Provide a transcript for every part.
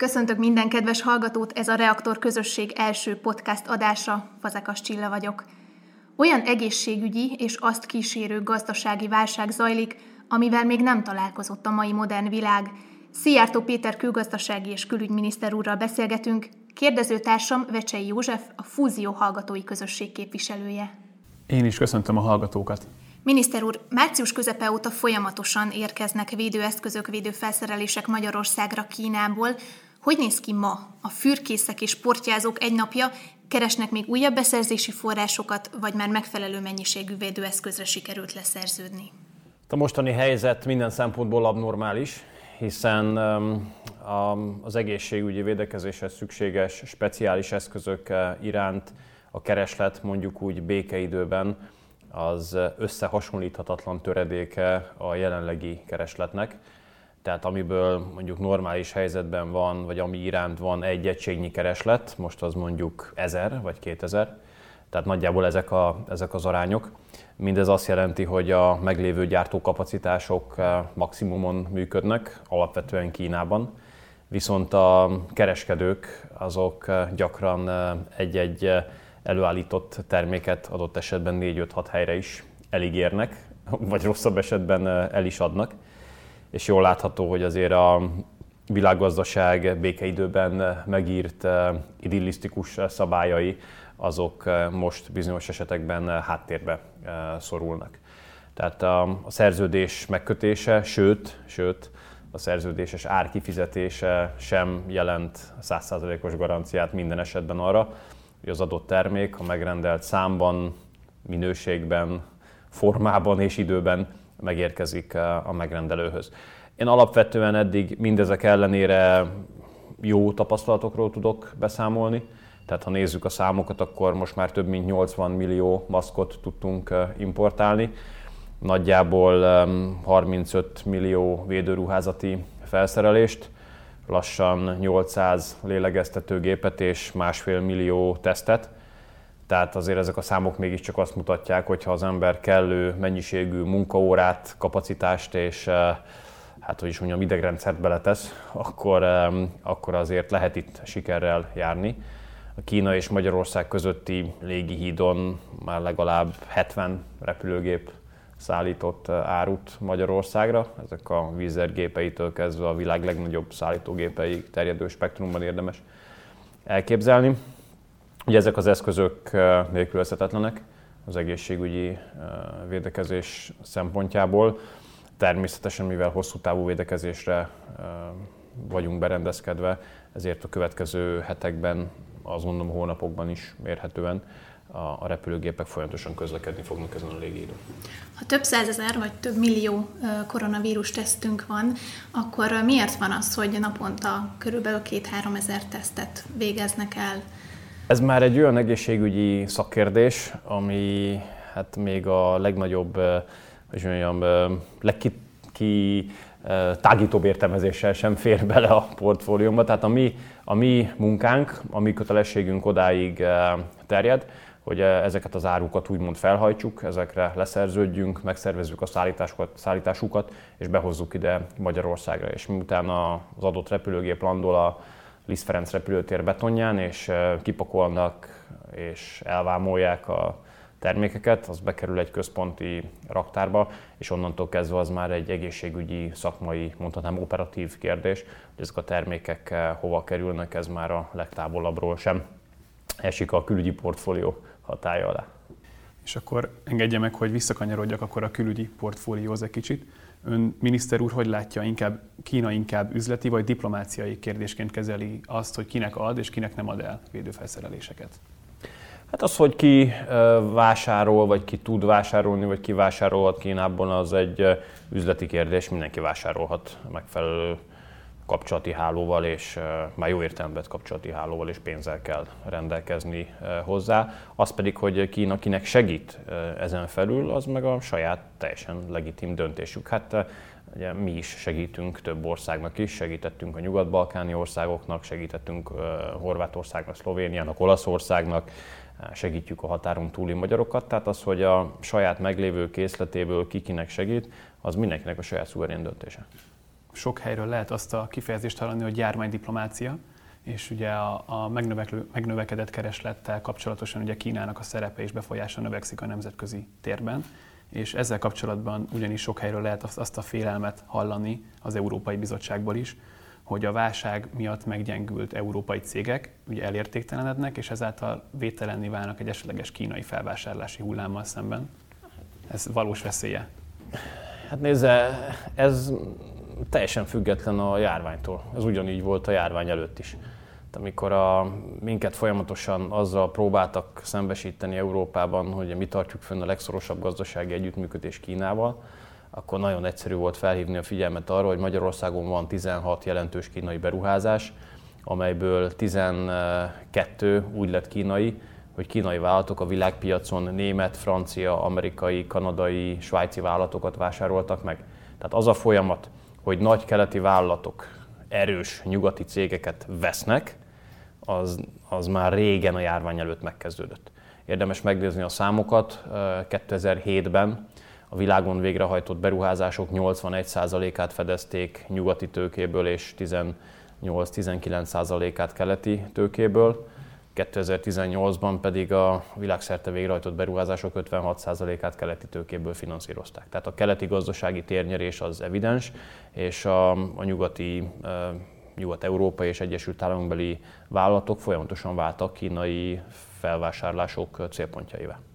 Köszöntök minden kedves hallgatót, ez a Reaktor közösség első podcast adása, Fazekas Csilla vagyok. Olyan egészségügyi és azt kísérő gazdasági válság zajlik, amivel még nem találkozott a mai modern világ. Szijjártó Péter külgazdasági és külügyminiszter úrral beszélgetünk, kérdezőtársam Vecsei József, a Fúzió hallgatói közösség képviselője. Én is köszöntöm a hallgatókat. Miniszter úr, március közepe óta folyamatosan érkeznek védőeszközök, védőfelszerelések Magyarországra Kínából. Hogy néz ki ma a fürkészek és portyázók egy napja? Keresnek még újabb beszerzési forrásokat, vagy már megfelelő mennyiségű védőeszközre sikerült leszerződni? A mostani helyzet minden szempontból abnormális, hiszen az egészségügyi védekezéshez szükséges speciális eszközök iránt a kereslet mondjuk úgy békeidőben az összehasonlíthatatlan töredéke a jelenlegi keresletnek. Tehát amiből mondjuk normális helyzetben van, vagy ami iránt van egy egységnyi kereslet, most az mondjuk 1000 vagy 2000, tehát nagyjából ezek, a, ezek az arányok. Mindez azt jelenti, hogy a meglévő gyártókapacitások eh, maximumon működnek, alapvetően Kínában, viszont a kereskedők azok eh, gyakran eh, egy-egy előállított terméket adott esetben 4-5-6 helyre is eligérnek, vagy rosszabb esetben el is adnak. És jól látható, hogy azért a világgazdaság békeidőben megírt idillisztikus szabályai, azok most bizonyos esetekben háttérbe szorulnak. Tehát a, szerződés megkötése, sőt, sőt, a szerződéses ár kifizetése sem jelent 100%-os garanciát minden esetben arra, hogy az adott termék a megrendelt számban, minőségben, formában és időben megérkezik eh, a megrendelőhöz. Én alapvetően eddig mindezek ellenére jó tapasztalatokról tudok beszámolni. Tehát ha nézzük a számokat, akkor most már több mint 80 millió maszkot tudtunk eh, importálni. Nagyjából 35 millió védőruházati felszerelést, lassan 800 lélegeztetőgépet és másfél millió tesztet. Tehát azért ezek a számok mégiscsak azt mutatják, hogy ha az ember kellő mennyiségű munkaórát, kapacitást és eh, hát hogy is mondjam, idegrendszert beletesz, akkor, akkor azért lehet itt sikerrel járni. A Kína és Magyarország közötti légihídon már legalább 70 repülőgép szállított árut Magyarországra. Ezek a vízer gépeitől kezdve a világ legnagyobb szállítógépeig terjedő spektrumban érdemes elképzelni. Ugye ezek az eszközök nélkülözhetetlenek az egészségügyi védekezés szempontjából. Természetesen, mivel hosszú távú védekezésre vagyunk berendezkedve, ezért a következő hetekben, azt mondom hónapokban is mérhetően a, repülőgépek folyamatosan közlekedni fognak ezen a légidőn. Ha több százezer vagy több millió koronavírus tesztünk van, akkor miért van az, hogy naponta körülbelül két-három ezer tesztet végeznek el? Ez már egy olyan egészségügyi szakkérdés, ami hát még a legnagyobb, hogy mondjam, legki, ki, tágítóbb értelmezéssel sem fér bele a portfóliómba. Tehát a mi, a mi munkánk, a mi kötelességünk odáig terjed, hogy ezeket az árukat úgymond felhajtsuk, ezekre leszerződjünk, megszervezzük a szállításukat, szállításukat, és behozzuk ide Magyarországra. És miután az adott repülőgép landol a Liszt Ferenc repülőtér betonján, és kipakolnak és elvámolják a termékeket, az bekerül egy központi raktárba, és onnantól kezdve az már egy egészségügyi, szakmai, mondhatnám operatív kérdés, hogy ezek a termékek hova kerülnek, ez már a legtávolabbról sem esik a külügyi portfólió hatája alá. És akkor engedje meg, hogy visszakanyarodjak akkor a külügyi portfólióhoz egy kicsit. Ön miniszter úr hogy látja, inkább Kína inkább üzleti vagy diplomáciai kérdésként kezeli azt, hogy kinek ad és kinek nem ad el védőfelszereléseket? Hát az, hogy ki vásárol, vagy ki tud vásárolni, vagy ki vásárolhat Kínában, az egy üzleti kérdés, mindenki vásárolhat megfelelő kapcsolati hálóval, és már jó értelemben kapcsolati hálóval és pénzzel kell rendelkezni hozzá. Az pedig, hogy Kína kinek segít ezen felül, az meg a saját teljesen legitim döntésük. Hát ugye mi is segítünk több országnak is, segítettünk a nyugat-balkáni országoknak, segítettünk Horvátországnak, Szlovéniának, Olaszországnak, segítjük a határon túli magyarokat, tehát az, hogy a saját meglévő készletéből kikinek segít, az mindenkinek a saját szuverén döntése. Sok helyről lehet azt a kifejezést hallani, hogy járványdiplomácia, és ugye a, a megnövekedett kereslettel kapcsolatosan ugye Kínának a szerepe és befolyása növekszik a nemzetközi térben, és ezzel kapcsolatban ugyanis sok helyről lehet azt a félelmet hallani az Európai Bizottságból is, hogy a válság miatt meggyengült európai cégek ugye elértéktelenednek, és ezáltal vételenni válnak egy esetleges kínai felvásárlási hullámmal szemben. Ez valós veszélye. Hát nézze, ez teljesen független a járványtól. Ez ugyanígy volt a járvány előtt is. Amikor a, minket folyamatosan azzal próbáltak szembesíteni Európában, hogy mi tartjuk fönn a legszorosabb gazdasági együttműködés Kínával, akkor nagyon egyszerű volt felhívni a figyelmet arra, hogy Magyarországon van 16 jelentős kínai beruházás, amelyből 12 úgy lett kínai, hogy kínai vállalatok a világpiacon német, francia, amerikai, kanadai, svájci vállalatokat vásároltak meg. Tehát az a folyamat, hogy nagy keleti vállalatok erős nyugati cégeket vesznek, az, az már régen a járvány előtt megkezdődött. Érdemes megnézni a számokat. 2007-ben a világon végrehajtott beruházások 81%-át fedezték nyugati tőkéből és 18-19%-át keleti tőkéből. 2018-ban pedig a világszerte végrehajtott beruházások 56%-át keleti tőkéből finanszírozták. Tehát a keleti gazdasági térnyerés az evidens, és a, a nyugati Nyugat-Európai és Egyesült Államokbeli vállalatok folyamatosan váltak kínai felvásárlások célpontjaival.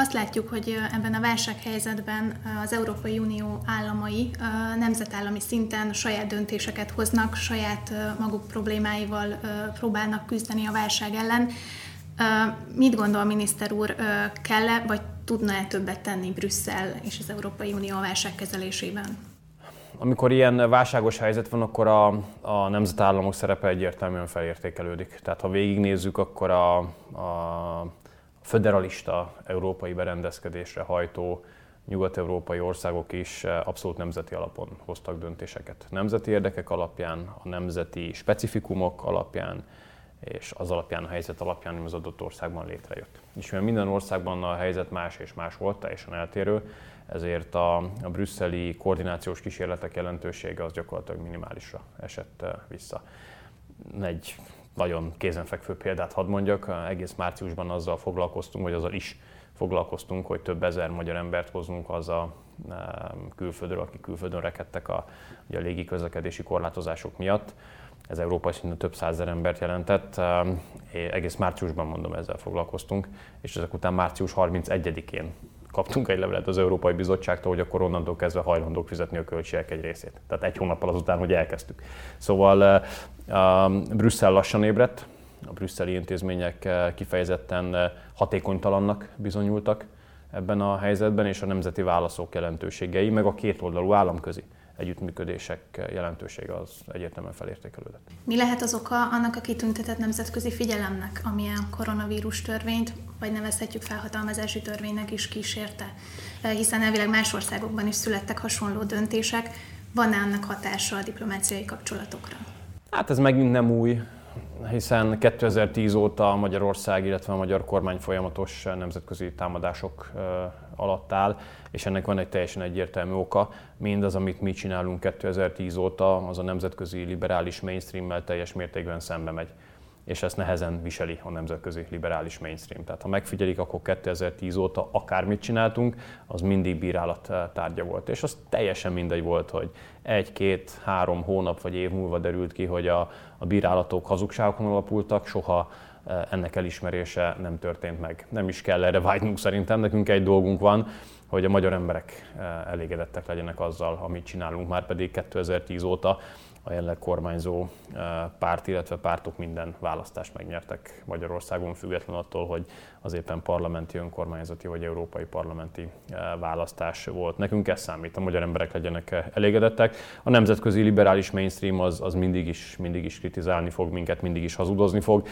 Azt látjuk, hogy ebben a válsághelyzetben az Európai Unió államai nemzetállami szinten saját döntéseket hoznak, saját maguk problémáival próbálnak küzdeni a válság ellen. Mit gondol miniszter úr, kell-e vagy tudna-e többet tenni Brüsszel és az Európai Unió a válság kezelésében? Amikor ilyen válságos helyzet van, akkor a, a nemzetállamok szerepe egyértelműen felértékelődik. Tehát ha végignézzük, akkor a, a föderalista európai berendezkedésre hajtó nyugat-európai országok is eh, abszolút nemzeti alapon hoztak döntéseket. Nemzeti érdekek alapján, a nemzeti specifikumok alapján, és az alapján, a helyzet alapján, ami az adott országban létrejött. És mivel minden országban a helyzet más és más volt, teljesen eltérő, ezért a, a brüsszeli koordinációs kísérletek jelentősége az gyakorlatilag minimálisra esett eh, vissza. Egy nagyon kézenfekvő példát hadd mondjak, egész márciusban azzal foglalkoztunk, vagy azzal is foglalkoztunk, hogy több ezer magyar embert hozunk az a külföldről, akik külföldön rekedtek a, ugye a légi közlekedési korlátozások miatt. Ez európai szinten több százezer embert jelentett. Egész márciusban mondom, ezzel foglalkoztunk, és ezek után március 31-én kaptunk egy levelet az Európai Bizottságtól, hogy akkor onnantól kezdve hajlandók fizetni a költségek egy részét. Tehát egy hónappal azután, hogy elkezdtük. Szóval uh, Brüsszel lassan ébredt, a brüsszeli intézmények kifejezetten hatékonytalannak bizonyultak ebben a helyzetben, és a nemzeti válaszok jelentőségei, meg a kétoldalú államközi együttműködések jelentősége az egyértelműen felértékelődött. Mi lehet az oka annak a kitüntetett nemzetközi figyelemnek, ami a koronavírus törvényt, vagy nevezhetjük felhatalmazási törvénynek is kísérte? Hiszen elvileg más országokban is születtek hasonló döntések. Van-e annak hatása a diplomáciai kapcsolatokra? Hát ez megint nem új hiszen 2010 óta Magyarország, illetve a magyar kormány folyamatos nemzetközi támadások alatt áll, és ennek van egy teljesen egyértelmű oka. Mindaz, amit mi csinálunk 2010 óta, az a nemzetközi liberális mainstreammel teljes mértékben szembe megy és ezt nehezen viseli a nemzetközi liberális mainstream. Tehát ha megfigyelik, akkor 2010 óta akármit csináltunk, az mindig bírálat eh, tárgya volt. És az teljesen mindegy volt, hogy egy, két, három hónap vagy év múlva derült ki, hogy a, a bírálatok hazugságokon alapultak, soha eh, ennek elismerése nem történt meg. Nem is kell erre vágynunk szerintem, nekünk egy dolgunk van, hogy a magyar emberek eh, elégedettek legyenek azzal, amit csinálunk, már pedig 2010 óta a jelenleg kormányzó eh, párt, illetve pártok minden választást megnyertek Magyarországon, független attól, hogy az éppen parlamenti, önkormányzati vagy európai parlamenti eh, választás volt. Nekünk ez számít, a magyar emberek legyenek eh, elégedettek. A nemzetközi liberális mainstream az, az mindig, is, mindig is kritizálni fog minket, mindig is hazudozni fog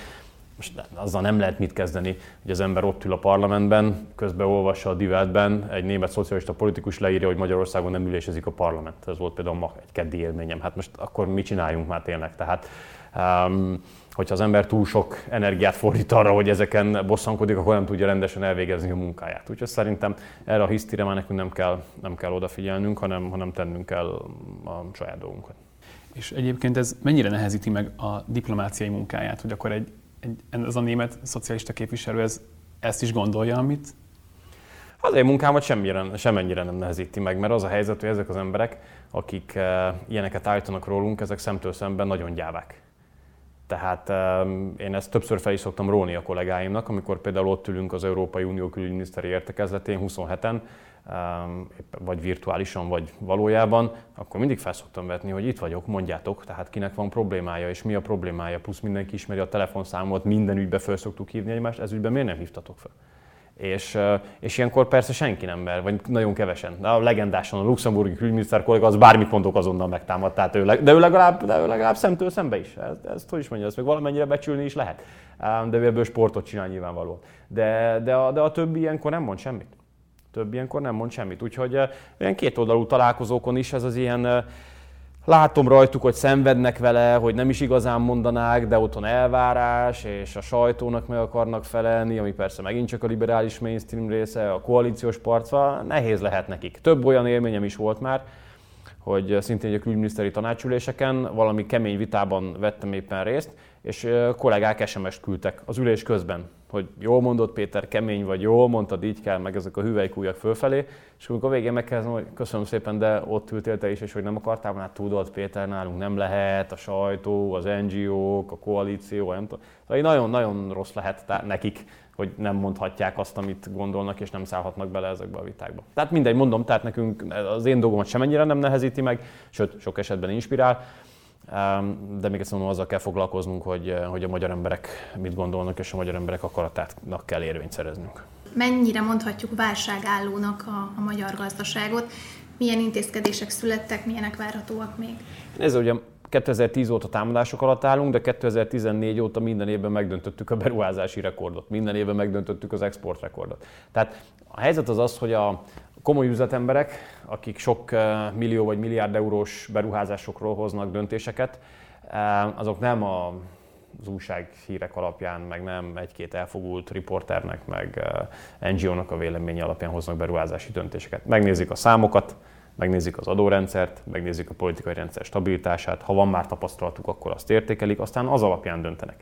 most azzal nem lehet mit kezdeni, hogy az ember ott ül a parlamentben, közben olvassa a divetben, egy német szocialista politikus leírja, hogy Magyarországon nem ülésezik a parlament. Ez volt például ma egy keddi élményem. Hát most akkor mit csináljunk már tényleg? Tehát, um, hogyha az ember túl sok energiát fordít arra, hogy ezeken bosszankodik, akkor nem tudja rendesen elvégezni a munkáját. Úgyhogy szerintem erre a hisztire már nekünk nem kell, nem kell odafigyelnünk, hanem, hanem tennünk kell a saját dolgunkat. És egyébként ez mennyire nehezíti meg a diplomáciai munkáját, hogy akkor egy, ez a német szocialista képviselő ez, ezt is gondolja, amit az én munkámat semmire, semmennyire nem nehezíti meg, mert az a helyzet, hogy ezek az emberek, akik uh, ilyeneket állítanak rólunk, ezek szemtől szemben nagyon gyávák. Tehát um, én ezt többször fel is szoktam róni a kollégáimnak, amikor például ott ülünk az Európai Unió külügyminiszteri értekezletén 27-en, um, vagy virtuálisan, vagy valójában, akkor mindig fel szoktam vetni, hogy itt vagyok, mondjátok, tehát kinek van problémája, és mi a problémája, plusz mindenki ismeri a telefonszámot, minden ügybe fel szoktuk hívni egymást, ez ügyben miért nem hívtatok fel? És, és ilyenkor persze senki nem mer, vagy nagyon kevesen. De a legendásan a luxemburgi külügyminiszter kollega az bármit mondok azonnal megtámad, tehát ő, de ő legalább, de ő legalább szemtől szembe is. Ezt, ezt hogy is mondja, ezt meg valamennyire becsülni is lehet. De ő ebből sportot csinál nyilvánvalóan. De, de, a, de a többi ilyenkor nem mond semmit. Többi ilyenkor nem mond semmit. Úgyhogy olyan kétoldalú találkozókon is ez az ilyen Látom rajtuk, hogy szenvednek vele, hogy nem is igazán mondanák, de otthon elvárás, és a sajtónak meg akarnak felelni, ami persze megint csak a liberális mainstream része, a koalíciós parcva, nehéz lehet nekik. Több olyan élményem is volt már, hogy szintén a külügyminiszteri tanácsüléseken valami kemény vitában vettem éppen részt, és kollégák SMS-t küldtek az ülés közben, hogy jól mondott Péter, kemény vagy, jól mondtad, így kell, meg ezek a hüvelykújak fölfelé, és amikor végén megkezdem, hogy köszönöm szépen, de ott ültél te is, és hogy nem akartál, hát tudod, Péter, nálunk nem lehet, a sajtó, az NGO-k, a koalíció, nem tudom. Szóval nagyon-nagyon rossz lehet nekik, hogy nem mondhatják azt, amit gondolnak, és nem szállhatnak bele ezekbe a vitákba. Tehát mindegy, mondom, tehát nekünk az én dolgomat semennyire nem nehezíti meg, sőt, sok esetben inspirál, de még egyszer mondom, azzal kell foglalkoznunk, hogy, hogy a magyar emberek mit gondolnak, és a magyar emberek akaratának kell érvényt szereznünk. Mennyire mondhatjuk válságállónak a, a magyar gazdaságot? Milyen intézkedések születtek, milyenek várhatóak még? Ez ugye 2010 óta támadások alatt állunk, de 2014 óta minden évben megdöntöttük a beruházási rekordot, minden évben megdöntöttük az export rekordot. Tehát a helyzet az az, hogy a komoly üzletemberek, akik sok eh, millió vagy milliárd eurós beruházásokról hoznak döntéseket, eh, azok nem a az újsághírek alapján, meg nem egy-két elfogult riporternek, meg eh, NGO-nak a véleménye alapján hoznak beruházási döntéseket. Megnézik a számokat, megnézik az adórendszert, megnézik a politikai rendszer stabilitását, ha van már tapasztalatuk, akkor azt értékelik, aztán az alapján döntenek.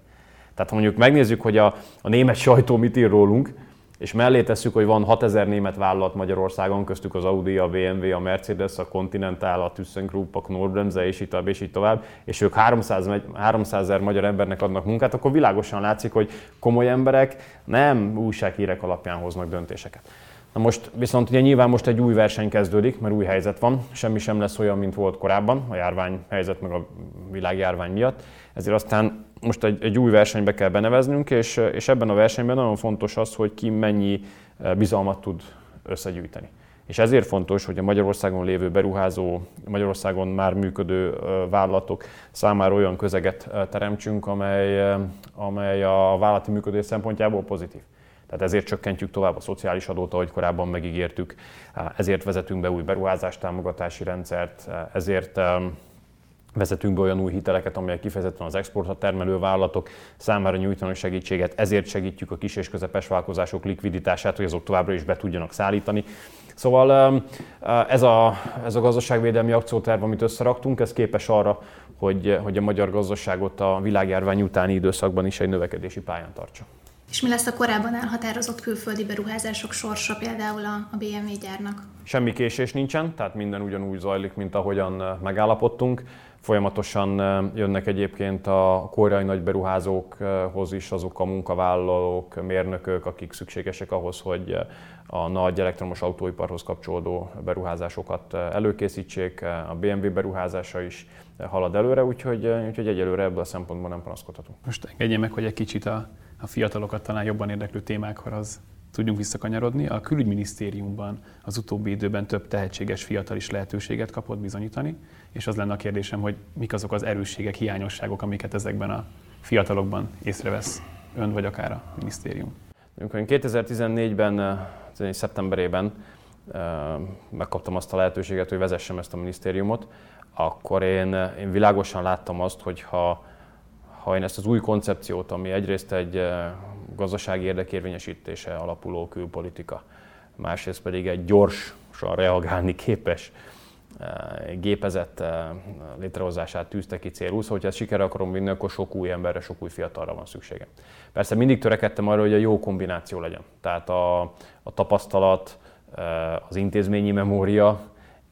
Tehát ha mondjuk megnézzük, hogy a, a német sajtó mit ír rólunk, és mellé tesszük, hogy van 6000 német vállalat Magyarországon, köztük az Audi, a BMW, a Mercedes, a Continental, a ThyssenKrupp, a Knorr-Bremse, és így tovább, és így tovább, és ők 300, 300 ezer magyar embernek adnak munkát, akkor világosan látszik, hogy komoly emberek nem újsághírek alapján hoznak döntéseket. Na most viszont ugye nyilván most egy új verseny kezdődik, mert új helyzet van, semmi sem lesz olyan, mint volt korábban, a járvány helyzet meg a világjárvány miatt, ezért aztán most egy, egy új versenybe kell beneveznünk, és, és ebben a versenyben nagyon fontos az, hogy ki mennyi eh, bizalmat tud összegyűjteni. És ezért fontos, hogy a Magyarországon lévő beruházó, Magyarországon már működő eh, vállalatok számára olyan közeget eh, teremtsünk, amely, amely a vállalati működés szempontjából pozitív. Tehát ezért csökkentjük tovább a szociális adót, ahogy korábban megígértük, ezért vezetünk be új beruházástámogatási rendszert, ezért vezetünk be olyan új hiteleket, amelyek kifejezetten az exportra termelő vállalatok számára nyújtanak segítséget, ezért segítjük a kis és közepes vállalkozások likviditását, hogy azok továbbra is be tudjanak szállítani. Szóval ez a, ez a gazdaságvédelmi akcióterv, amit összeraktunk, ez képes arra, hogy, hogy a magyar gazdaságot a világjárvány utáni időszakban is egy növekedési pályán tartsa. És mi lesz a korábban elhatározott külföldi beruházások sorsa például a BMW gyárnak? Semmi késés nincsen, tehát minden ugyanúgy zajlik, mint ahogyan megállapodtunk. Folyamatosan jönnek egyébként a koreai nagy beruházókhoz is azok a munkavállalók, mérnökök, akik szükségesek ahhoz, hogy a nagy elektromos autóiparhoz kapcsolódó beruházásokat előkészítsék. A BMW beruházása is halad előre, úgyhogy, úgyhogy egyelőre ebből a szempontból nem panaszkodhatunk. Most engedje meg, hogy egy kicsit a, a fiatalokat talán jobban érdeklő témákhoz tudjunk visszakanyarodni. A külügyminisztériumban az utóbbi időben több tehetséges fiatal is lehetőséget kapott bizonyítani, és az lenne a kérdésem, hogy mik azok az erősségek, hiányosságok, amiket ezekben a fiatalokban észrevesz ön vagy akár a minisztérium. Amikor én 2014-ben, szeptemberében megkaptam azt a lehetőséget, hogy vezessem ezt a minisztériumot, akkor én, én világosan láttam azt, hogy ha, ha én ezt az új koncepciót, ami egyrészt egy gazdasági érdekérvényesítése alapuló külpolitika, másrészt pedig egy gyorsan reagálni képes gépezet létrehozását tűzte ki célul, szóval hogyha ezt sikerre akarom vinni, akkor sok új emberre, sok új fiatalra van szüksége. Persze mindig törekedtem arra, hogy a jó kombináció legyen. Tehát a, a tapasztalat, az intézményi memória,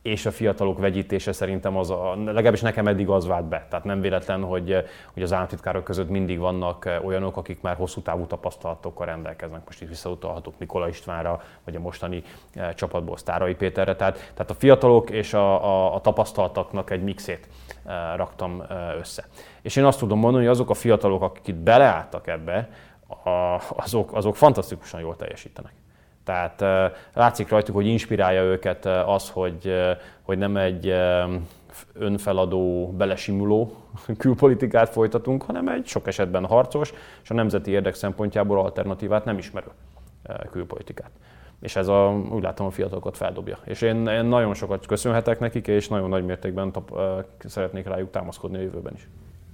és a fiatalok vegyítése szerintem az a, legalábbis nekem eddig az vált be. Tehát nem véletlen, hogy, hogy az államtitkárok között mindig vannak olyanok, akik már hosszú távú tapasztalatokkal rendelkeznek. Most itt visszautalhatok Nikola Istvánra, vagy a mostani eh, csapatból Sztárai Péterre. Tehát, tehát a fiatalok és a, a, a tapasztaltaknak egy mixét eh, raktam eh, össze. És én azt tudom mondani, hogy azok a fiatalok, akik itt beleálltak ebbe, azok, azok fantasztikusan jól teljesítenek. Tehát látszik rajtuk, hogy inspirálja őket az, hogy, hogy nem egy önfeladó, belesimuló külpolitikát folytatunk, hanem egy sok esetben harcos, és a nemzeti érdek szempontjából alternatívát nem ismerő külpolitikát. És ez a, úgy látom a fiatalokat feldobja. És én, én nagyon sokat köszönhetek nekik, és nagyon nagy mértékben tap, szeretnék rájuk támaszkodni a jövőben is.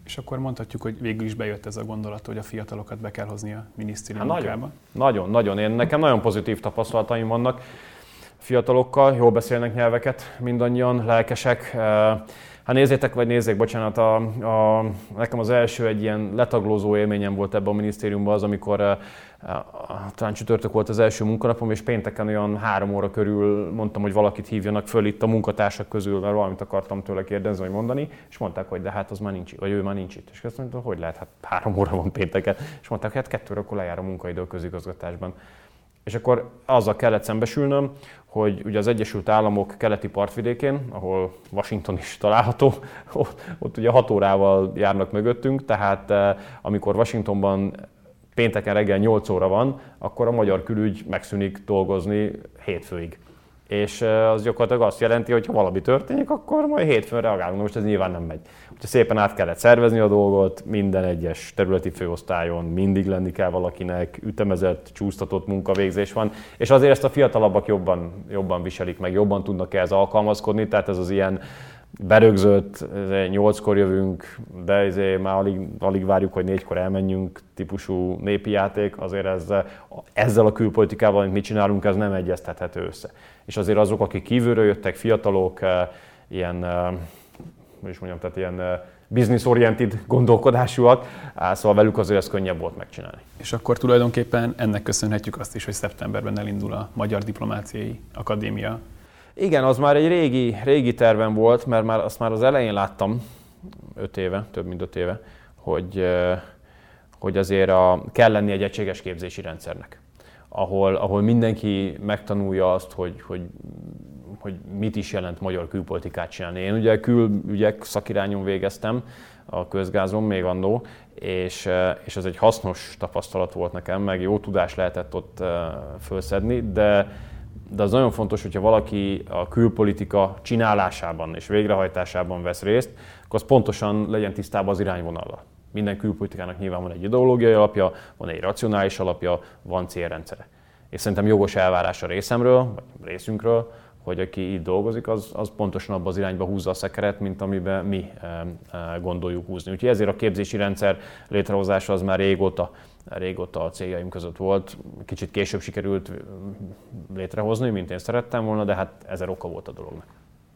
És akkor mondhatjuk, hogy végül is bejött ez a gondolat, hogy a fiatalokat be kell hozni a minisztérium hát nagyon, nagyon, nagyon. Én, nekem nagyon pozitív tapasztalataim vannak fiatalokkal, jól beszélnek nyelveket, mindannyian lelkesek. Hát nézzétek, vagy nézzék, bocsánat, a, a, nekem az első egy ilyen letaglózó élményem volt ebben a minisztériumban az, amikor talán csütörtök volt az első munkanapom, és pénteken olyan három óra körül mondtam, hogy valakit hívjanak föl itt a munkatársak közül, mert valamit akartam tőle kérdezni, vagy mondani, és mondták, hogy de hát az már nincs, vagy ő már nincs itt. És azt mondtam, hogy lehet, hát három óra van pénteken. És mondták, hogy hát kettőre akkor lejár a munkaidő a közigazgatásban. És akkor azzal kellett szembesülnöm, hogy ugye az Egyesült Államok keleti partvidékén, ahol Washington is található, ott, ugye hat órával járnak mögöttünk, tehát eh, amikor Washingtonban pénteken reggel 8 óra van, akkor a magyar külügy megszűnik dolgozni hétfőig. És az gyakorlatilag azt jelenti, hogy ha valami történik, akkor majd hétfőn reagálunk. Most ez nyilván nem megy. Úgyhogy szépen át kellett szervezni a dolgot, minden egyes területi főosztályon mindig lenni kell valakinek, ütemezett, csúsztatott munkavégzés van, és azért ezt a fiatalabbak jobban, jobban viselik meg, jobban tudnak ehhez alkalmazkodni, tehát ez az ilyen berögzött, nyolckor jövünk, de ezért már alig, alig várjuk, hogy négykor elmenjünk típusú népi játék, azért ezzel, ezzel a külpolitikával, amit mi csinálunk, ez nem egyeztethető össze. És azért azok, akik kívülről jöttek, fiatalok, eh, ilyen, eh, hogy is mondjam, tehát ilyen eh, business-oriented gondolkodásúak, szóval velük azért ez könnyebb volt megcsinálni. És akkor tulajdonképpen ennek köszönhetjük azt is, hogy szeptemberben elindul a Magyar Diplomáciai Akadémia igen, az már egy régi, régi tervem volt, mert már azt már az elején láttam, öt éve, több mint öt éve, hogy, hogy azért a, kell lenni egy egységes képzési rendszernek, ahol, ahol mindenki megtanulja azt, hogy, hogy, hogy mit is jelent magyar külpolitikát csinálni. Én ugye külügyek szakirányon végeztem a közgázon még annó, és, és ez egy hasznos tapasztalat volt nekem, meg jó tudás lehetett ott fölszedni, de de az nagyon fontos, hogyha valaki a külpolitika csinálásában és végrehajtásában vesz részt, akkor az pontosan legyen tisztában az irányvonallal. Minden külpolitikának nyilván van egy ideológiai alapja, van egy racionális alapja, van célrendszere. És szerintem jogos elvárás a részemről, vagy részünkről, hogy aki itt dolgozik, az, az pontosan abban az irányba húzza a szekeret, mint amiben mi gondoljuk húzni. Úgyhogy ezért a képzési rendszer létrehozása az már régóta régóta a céljaim között volt. Kicsit később sikerült létrehozni, mint én szerettem volna, de hát ezer oka volt a dolognak.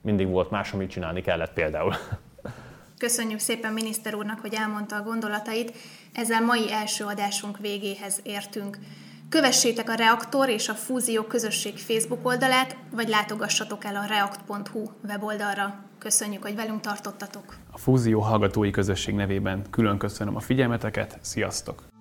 Mindig volt más, amit csinálni kellett például. Köszönjük szépen miniszter úrnak, hogy elmondta a gondolatait. Ezzel mai első adásunk végéhez értünk. Kövessétek a Reaktor és a Fúzió közösség Facebook oldalát, vagy látogassatok el a react.hu weboldalra. Köszönjük, hogy velünk tartottatok. A Fúzió hallgatói közösség nevében külön köszönöm a figyelmeteket, sziasztok!